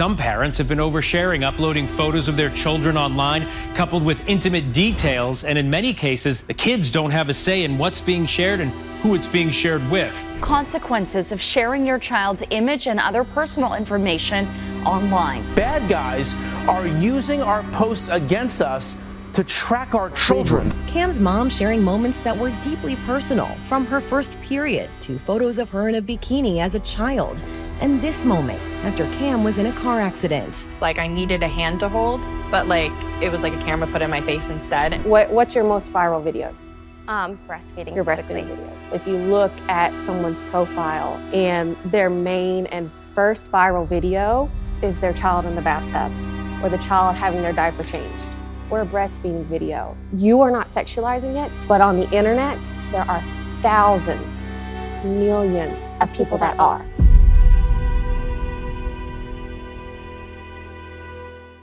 Some parents have been oversharing, uploading photos of their children online, coupled with intimate details. And in many cases, the kids don't have a say in what's being shared and who it's being shared with. Consequences of sharing your child's image and other personal information online. Bad guys are using our posts against us to track our children. Cam's mom sharing moments that were deeply personal, from her first period to photos of her in a bikini as a child. And this moment after Cam was in a car accident. It's like I needed a hand to hold, but like it was like a camera put in my face instead. What, what's your most viral videos? Um, breastfeeding. Your breastfeeding videos. If you look at someone's profile and their main and first viral video is their child in the bathtub or the child having their diaper changed or a breastfeeding video, you are not sexualizing it, but on the internet, there are thousands, millions of people that are.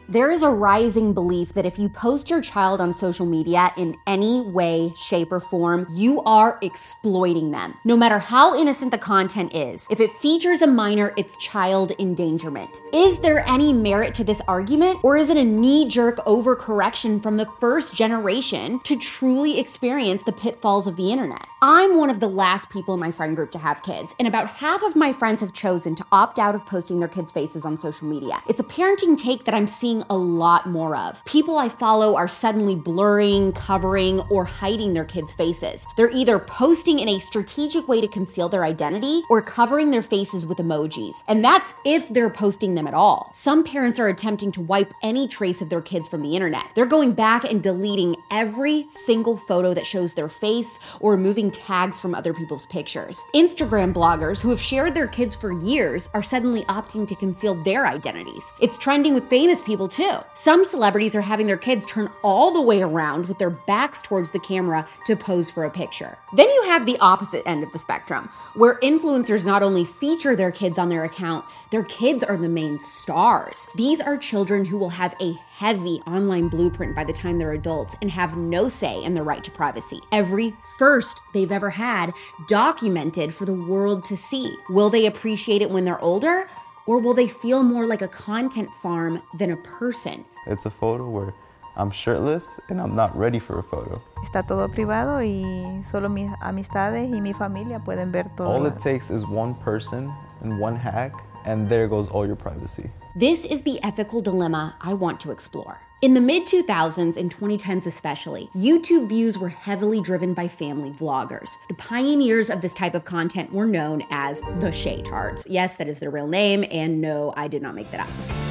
There is a rising belief that if you post your child on social media in any way, shape, or form, you are exploiting them. No matter how innocent the content is, if it features a minor, it's child endangerment. Is there any merit to this argument, or is it a knee jerk overcorrection from the first generation to truly experience the pitfalls of the internet? I'm one of the last people in my friend group to have kids, and about half of my friends have chosen to opt out of posting their kids' faces on social media. It's a parenting take that I'm seeing a lot more of. People I follow are suddenly blurring, covering, or hiding their kids' faces. They're either posting in a strategic way to conceal their identity or covering their faces with emojis. And that's if they're posting them at all. Some parents are attempting to wipe any trace of their kids from the internet. They're going back and deleting every single photo that shows their face or removing tags from other people's pictures. Instagram bloggers who have shared their kids for years are suddenly opting to conceal their identities. It's trending with famous people too. Some celebrities are having their kids turn all the way around with their backs towards the camera to pose for a picture. Then you have the opposite end of the spectrum, where influencers not only feature their kids on their account, their kids are the main stars. These are children who will have a heavy online blueprint by the time they're adults and have no say in the right to privacy. Every first they've ever had documented for the world to see. Will they appreciate it when they're older? Or will they feel more like a content farm than a person? It's a photo where I'm shirtless and I'm not ready for a photo. Está todo privado y solo mis amistades y mi familia pueden ver todo. All it takes is one person and one hack, and there goes all your privacy. This is the ethical dilemma I want to explore. In the mid 2000s and 2010s, especially, YouTube views were heavily driven by family vloggers. The pioneers of this type of content were known as the Shaytards. Yes, that is their real name, and no, I did not make that up.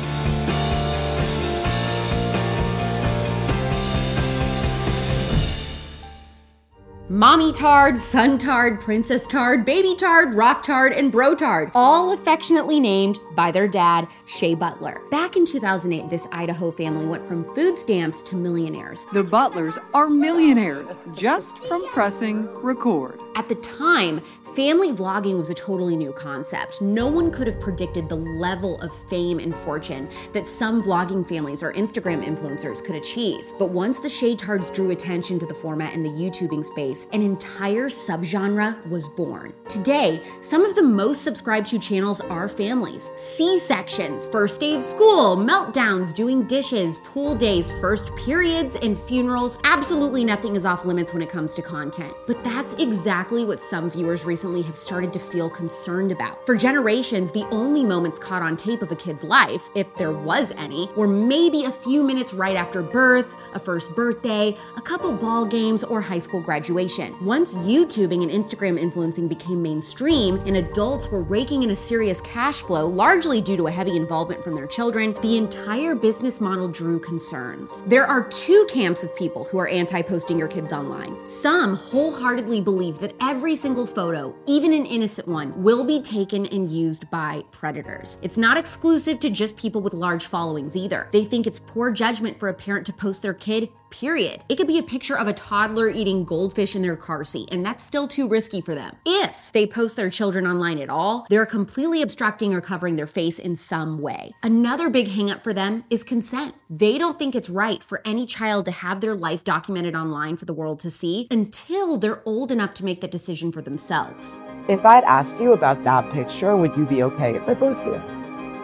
Mommy Tard, Son Tard, Princess Tard, Baby Tard, Rock Tard, and Bro Tard, all affectionately named by their dad, Shay Butler. Back in 2008, this Idaho family went from food stamps to millionaires. The Butlers are millionaires just from pressing record. At the time, family vlogging was a totally new concept. No one could have predicted the level of fame and fortune that some vlogging families or Instagram influencers could achieve. But once the Shaytards drew attention to the format in the YouTubing space, an entire subgenre was born. Today, some of the most subscribed to channels are families. C-sections, first day of school, meltdowns, doing dishes, pool days, first periods, and funerals. Absolutely nothing is off limits when it comes to content. But that's exactly what some viewers recently have started to feel concerned about. For generations, the only moments caught on tape of a kid's life, if there was any, were maybe a few minutes right after birth, a first birthday, a couple ball games, or high school graduation. Once YouTubing and Instagram influencing became mainstream and adults were raking in a serious cash flow, largely due to a heavy involvement from their children, the entire business model drew concerns. There are two camps of people who are anti posting your kids online. Some wholeheartedly believe that every single photo, even an innocent one, will be taken and used by predators. It's not exclusive to just people with large followings either. They think it's poor judgment for a parent to post their kid period. It could be a picture of a toddler eating goldfish in their car seat, and that's still too risky for them. If they post their children online at all, they're completely obstructing or covering their face in some way. Another big hangup for them is consent. They don't think it's right for any child to have their life documented online for the world to see until they're old enough to make that decision for themselves. If I'd asked you about that picture, would you be okay if I posted it?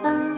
Uh,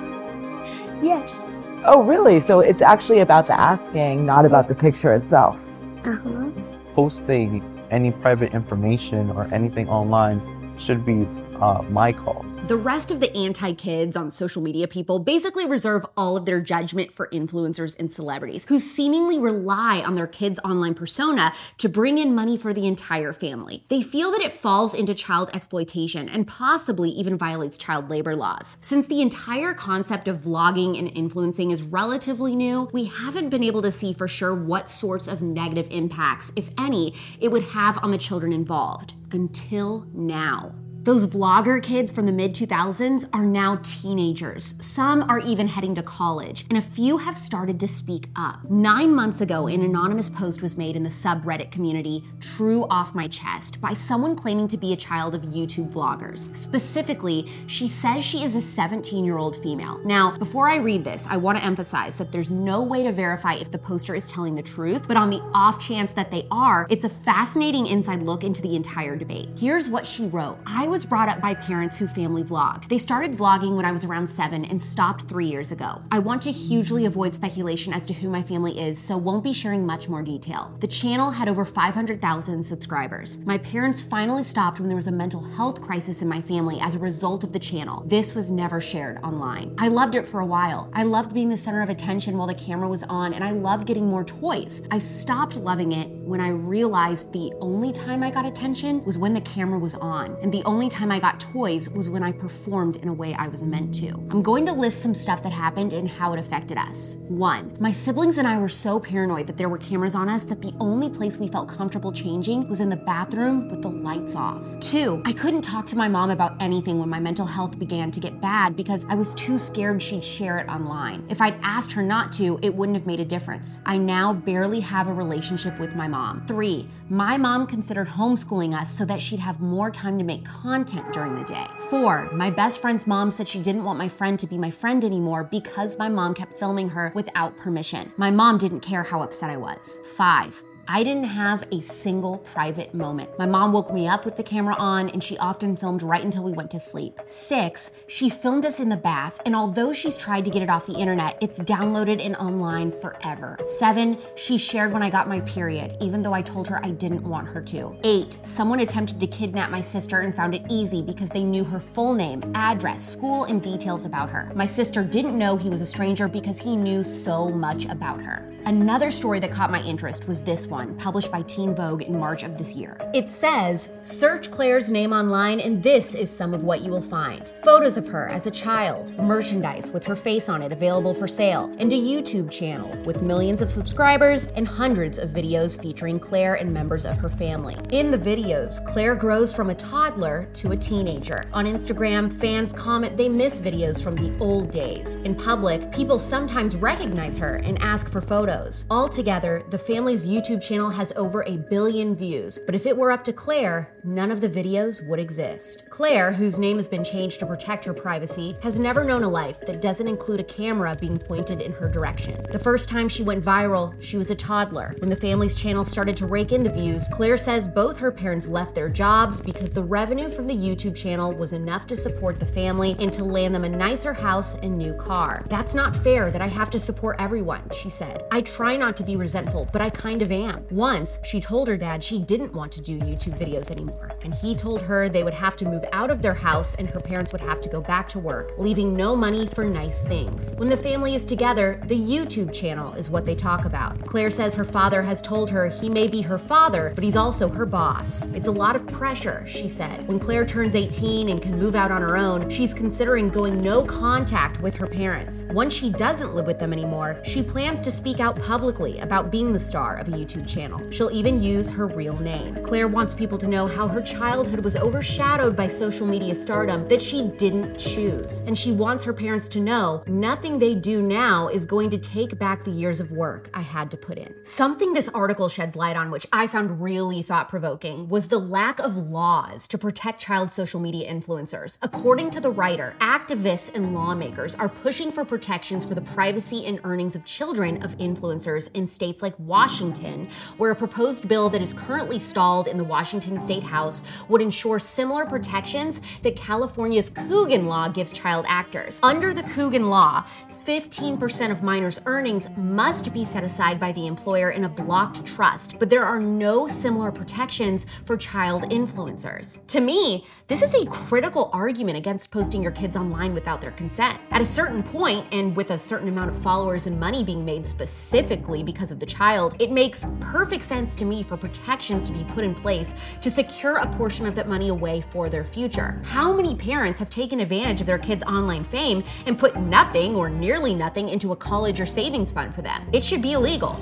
Yes. Oh, really? So it's actually about the asking, not about the picture itself. Uh-huh. Posting any private information or anything online should be uh, my call. The rest of the anti kids on social media people basically reserve all of their judgment for influencers and celebrities who seemingly rely on their kids' online persona to bring in money for the entire family. They feel that it falls into child exploitation and possibly even violates child labor laws. Since the entire concept of vlogging and influencing is relatively new, we haven't been able to see for sure what sorts of negative impacts, if any, it would have on the children involved. Until now. Those vlogger kids from the mid 2000s are now teenagers. Some are even heading to college, and a few have started to speak up. Nine months ago, an anonymous post was made in the subreddit community, True Off My Chest, by someone claiming to be a child of YouTube vloggers. Specifically, she says she is a 17 year old female. Now, before I read this, I want to emphasize that there's no way to verify if the poster is telling the truth, but on the off chance that they are, it's a fascinating inside look into the entire debate. Here's what she wrote I was brought up by parents who family vlogged. They started vlogging when I was around seven and stopped three years ago. I want to hugely avoid speculation as to who my family is, so won't be sharing much more detail. The channel had over 500,000 subscribers. My parents finally stopped when there was a mental health crisis in my family as a result of the channel. This was never shared online. I loved it for a while. I loved being the center of attention while the camera was on, and I loved getting more toys. I stopped loving it when I realized the only time I got attention was when the camera was on, and the only time I got toys was when I performed in a way I was meant to. I'm going to list some stuff that happened and how it affected us. One, my siblings and I were so paranoid that there were cameras on us that the only place we felt comfortable changing was in the bathroom with the lights off. Two, I couldn't talk to my mom about anything when my mental health began to get bad because I was too scared she'd share it online. If I'd asked her not to, it wouldn't have made a difference. I now barely have a relationship with my mom. Three, my mom considered homeschooling us so that she'd have more time to make content during the day. Four, my best friend's mom said she didn't want my friend to be my friend anymore because my mom kept filming her without permission. My mom didn't care how upset I was. Five, I didn't have a single private moment. My mom woke me up with the camera on, and she often filmed right until we went to sleep. Six, she filmed us in the bath, and although she's tried to get it off the internet, it's downloaded and online forever. Seven, she shared when I got my period, even though I told her I didn't want her to. Eight, someone attempted to kidnap my sister and found it easy because they knew her full name, address, school, and details about her. My sister didn't know he was a stranger because he knew so much about her. Another story that caught my interest was this one, published by Teen Vogue in March of this year. It says, Search Claire's name online, and this is some of what you will find photos of her as a child, merchandise with her face on it available for sale, and a YouTube channel with millions of subscribers and hundreds of videos featuring Claire and members of her family. In the videos, Claire grows from a toddler to a teenager. On Instagram, fans comment they miss videos from the old days. In public, people sometimes recognize her and ask for photos. Altogether, the family's YouTube channel has over a billion views, but if it were up to Claire, none of the videos would exist. Claire, whose name has been changed to protect her privacy, has never known a life that doesn't include a camera being pointed in her direction. The first time she went viral, she was a toddler. When the family's channel started to rake in the views, Claire says both her parents left their jobs because the revenue from the YouTube channel was enough to support the family and to land them a nicer house and new car. That's not fair that I have to support everyone, she said. I try not to be resentful, but I kind of am. Once, she told her dad she didn't want to do YouTube videos anymore, and he told her they would have to move out of their house and her parents would have to go back to work, leaving no money for nice things. When the family is together, the YouTube channel is what they talk about. Claire says her father has told her he may be her father, but he's also her boss. It's a lot of pressure, she said. When Claire turns 18 and can move out on her own, she's considering going no contact with her parents. Once she doesn't live with them anymore, she plans to speak out publicly about being the star of a YouTube channel. She'll even use her real name. Claire wants people to know how her childhood was overshadowed by social media stardom that she didn't choose. And she wants her parents to know nothing they do now is going to take back the years of work I had to put in. Something this article sheds light on, which I found really thought provoking, was the lack of laws to protect child social media influencers. According to the writer, activists and lawmakers are pushing for protections for the privacy and earnings of children of influencers in states like Washington, where a proposed bill that is currently stalled in the Washington State House would ensure similar protections that California's Coogan law gives child actors. Under the Coogan law, 15% of minors' earnings must be set aside by the employer in a blocked trust, but there are no similar protections for child influencers. To me, this is a critical argument against posting your kids online without their consent. At a certain point, and with a certain amount of followers and money being made specifically because of the child, it makes perfect sense to me for protections to be put in place to secure a portion of that money away for their future. How many parents have taken advantage of their kids' online fame and put nothing or nearly nothing into a college or savings fund for them? It should be illegal.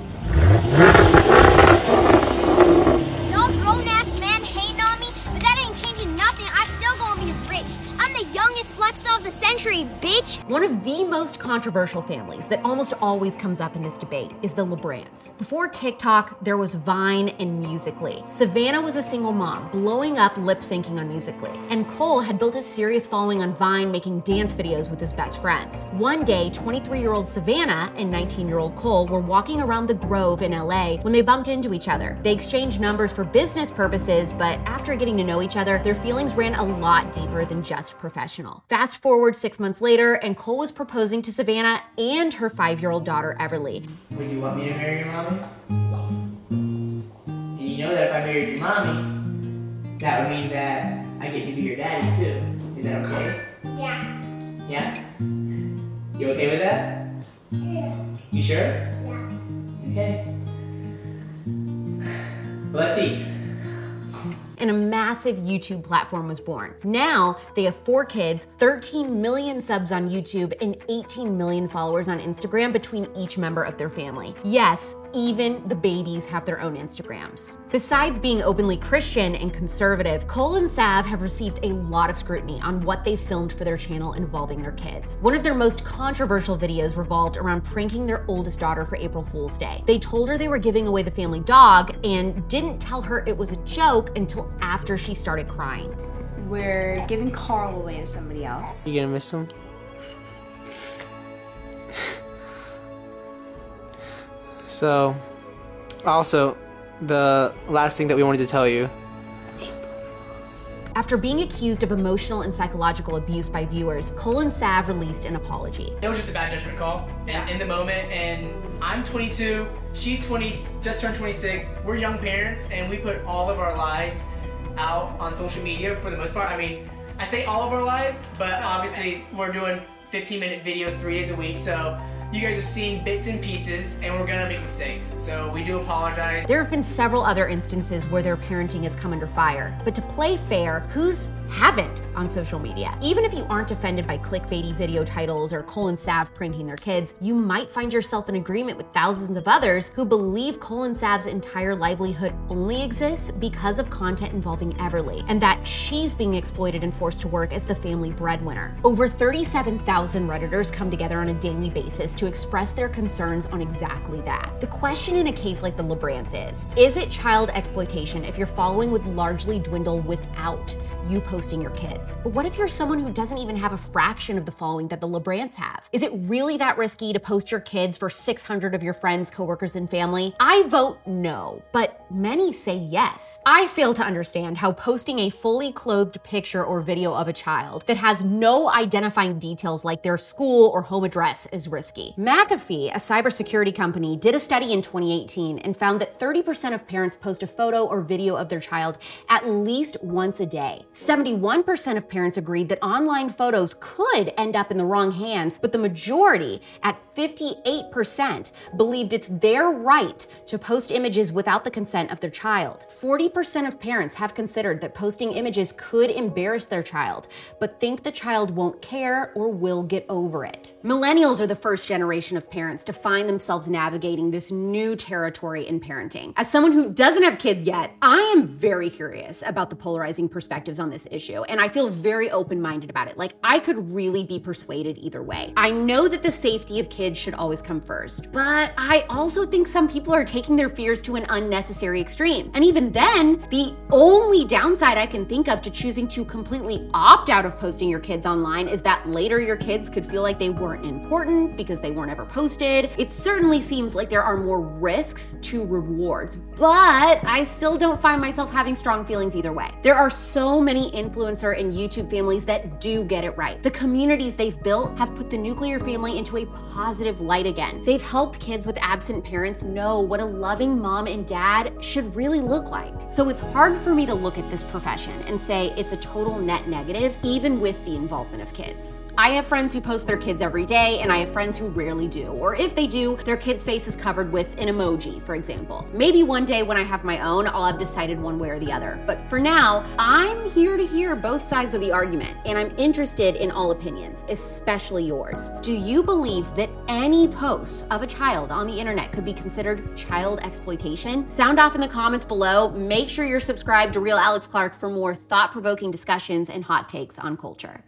Century, bitch. One of the most controversial families that almost always comes up in this debate is the LaBrants. Before TikTok, there was Vine and Musically. Savannah was a single mom, blowing up lip syncing on Musically. And Cole had built a serious following on Vine, making dance videos with his best friends. One day, 23 year old Savannah and 19 year old Cole were walking around the Grove in LA when they bumped into each other. They exchanged numbers for business purposes, but after getting to know each other, their feelings ran a lot deeper than just professional. Fast forward six months later, and Cole was proposing to Savannah and her five year old daughter, Everly. Would you want me to marry your mommy? And you know that if I married your mommy, that would mean that I get to be your daddy too. Is that okay? Yeah. Yeah? You okay with that? Yeah. You sure? Yeah. Okay. Well, let's see. And a massive YouTube platform was born. Now they have four kids, 13 million subs on YouTube, and 18 million followers on Instagram between each member of their family. Yes, even the babies have their own Instagrams. Besides being openly Christian and conservative, Cole and Sav have received a lot of scrutiny on what they filmed for their channel involving their kids. One of their most controversial videos revolved around pranking their oldest daughter for April Fool's Day. They told her they were giving away the family dog and didn't tell her it was a joke until after she started crying. We're giving Carl away to somebody else. You gonna miss him? So, also, the last thing that we wanted to tell you After being accused of emotional and psychological abuse by viewers, Cole and Sav released an apology. It was just a bad judgment call in, in the moment, and I'm 22, she's 20, just turned 26. We're young parents, and we put all of our lives out on social media for the most part. I mean, I say all of our lives, but obviously we're doing 15 minute videos three days a week, so you guys are seeing bits and pieces, and we're gonna make mistakes. So we do apologize. There have been several other instances where their parenting has come under fire. But to play fair, who's haven't on social media? Even if you aren't offended by clickbaity video titles or Cole and Sav pranking their kids, you might find yourself in agreement with thousands of others who believe Cole and Sav's entire livelihood only exists because of content involving Everly, and that she's being exploited and forced to work as the family breadwinner. Over 37,000 Redditors come together on a daily basis to express their concerns on exactly that. The question in a case like the LaBrants is Is it child exploitation if your following would largely dwindle without you posting your kids? But what if you're someone who doesn't even have a fraction of the following that the LaBrants have? Is it really that risky to post your kids for 600 of your friends, coworkers, and family? I vote no, but many say yes. I fail to understand how posting a fully clothed picture or video of a child that has no identifying details like their school or home address is risky. McAfee, a cybersecurity company, did a study in 2018 and found that 30% of parents post a photo or video of their child at least once a day. 71% of parents agreed that online photos could end up in the wrong hands, but the majority, at 58%, believed it's their right to post images without the consent of their child. 40% of parents have considered that posting images could embarrass their child, but think the child won't care or will get over it. Millennials are the first generation of parents to find themselves navigating this new territory in parenting. As someone who doesn't have kids yet, I am very curious about the polarizing perspectives on this issue, and I feel very open minded about it. Like, I could really be persuaded either way. I know that the safety of kids should always come first, but I also think some people are taking their fears to an unnecessary extreme. And even then, the only downside I can think of to choosing to completely opt out of posting your kids online is that later your kids could feel like they weren't important because they weren't ever posted. It certainly seems like there are more risks to rewards, but I still don't find myself having strong feelings either way. There are so many influencer and YouTube families that do get it right. The communities they've built have put the nuclear family into a positive light again. They've helped kids with absent parents know what a loving mom and dad should really look like. So it's hard for me to look at this profession and say it's a total net negative, even with the involvement of kids. I have friends who post their kids every day, and I have friends who rarely do. Or if they do, their kid's face is covered with an emoji, for example. Maybe one day when I have my own, I'll have decided one way or the other. But for now, I'm here to hear both sides of the argument, and I'm interested in all opinions, especially yours. Do you believe that any posts of a child on the internet could be considered child exploitation? Sound off in the comments below. Make sure you're subscribed to Real Alex Clark for more thought provoking discussions and hot takes on culture.